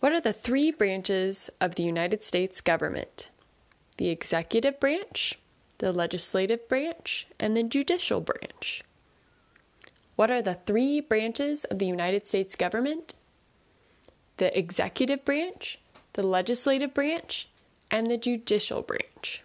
What are the three branches of the United States government? The executive branch, the legislative branch, and the judicial branch. What are the three branches of the United States government? The executive branch, the legislative branch, and the judicial branch.